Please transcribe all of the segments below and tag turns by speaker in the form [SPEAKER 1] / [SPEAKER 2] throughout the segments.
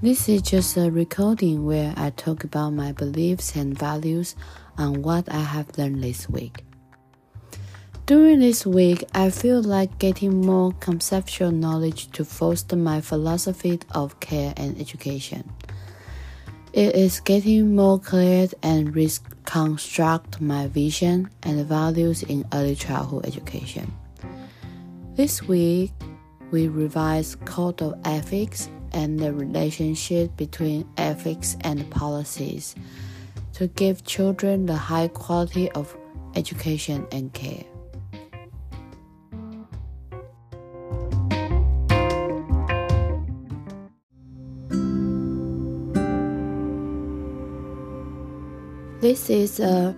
[SPEAKER 1] This is just a recording where I talk about my beliefs and values on what I have learned this week. During this week, I feel like getting more conceptual knowledge to foster my philosophy of care and education. It is getting more clear and reconstruct my vision and values in early childhood education. This week, we revise Code of Ethics and the relationship between ethics and policies to give children the high quality of education and care. This is a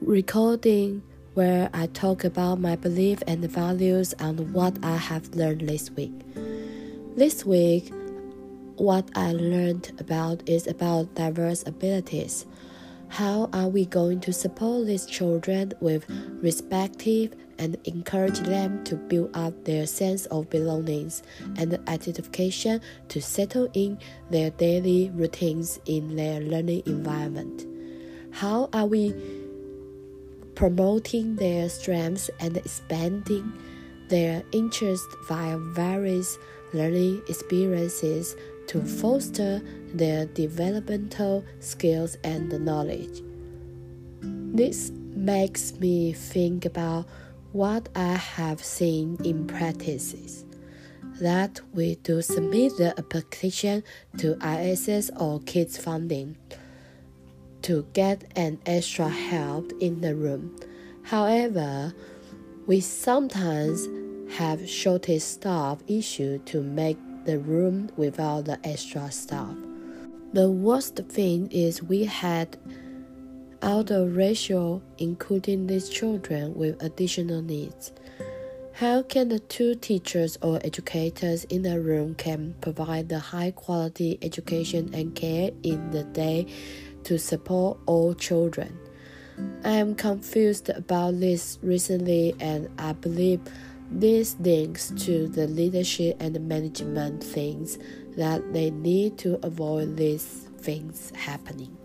[SPEAKER 1] recording where I talk about my belief and values and what I have learned this week. This week, what I learned about is about diverse abilities. How are we going to support these children with respective and encourage them to build up their sense of belongings and identification to settle in their daily routines in their learning environment? How are we promoting their strengths and expanding their interests via various learning experiences to foster their developmental skills and knowledge. This makes me think about what I have seen in practices that we do submit the application to ISS or kids funding to get an extra help in the room. However, we sometimes have shortage staff issue to make the room without the extra staff. The worst thing is we had of ratio including these children with additional needs. How can the two teachers or educators in the room can provide the high quality education and care in the day to support all children? I am confused about this recently and I believe this links to the leadership and management things that they need to avoid these things happening.